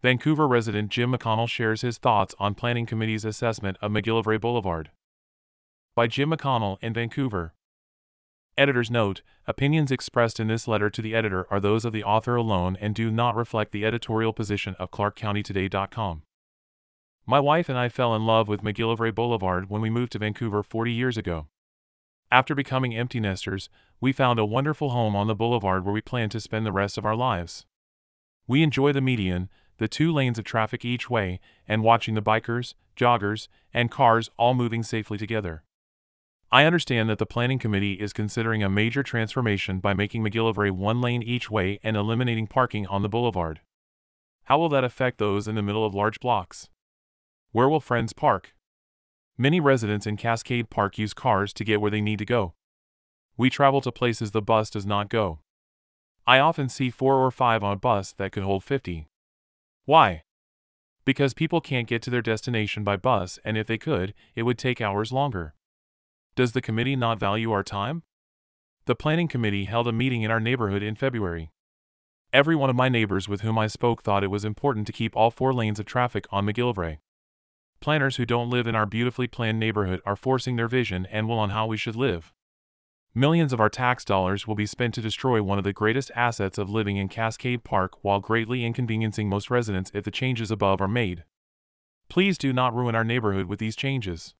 Vancouver resident Jim McConnell shares his thoughts on Planning Committee's assessment of McGillivray Boulevard. By Jim McConnell in Vancouver. Editor's note Opinions expressed in this letter to the editor are those of the author alone and do not reflect the editorial position of ClarkCountyToday.com. My wife and I fell in love with McGillivray Boulevard when we moved to Vancouver 40 years ago. After becoming empty nesters, we found a wonderful home on the boulevard where we plan to spend the rest of our lives. We enjoy the median, the two lanes of traffic each way, and watching the bikers, joggers, and cars all moving safely together. I understand that the Planning Committee is considering a major transformation by making McGillivray one lane each way and eliminating parking on the boulevard. How will that affect those in the middle of large blocks? Where will friends park? Many residents in Cascade Park use cars to get where they need to go. We travel to places the bus does not go. I often see four or five on a bus that could hold 50. Why? Because people can't get to their destination by bus, and if they could, it would take hours longer. Does the committee not value our time? The Planning Committee held a meeting in our neighborhood in February. Every one of my neighbors with whom I spoke thought it was important to keep all four lanes of traffic on McGillivray. Planners who don't live in our beautifully planned neighborhood are forcing their vision and will on how we should live. Millions of our tax dollars will be spent to destroy one of the greatest assets of living in Cascade Park while greatly inconveniencing most residents if the changes above are made. Please do not ruin our neighborhood with these changes.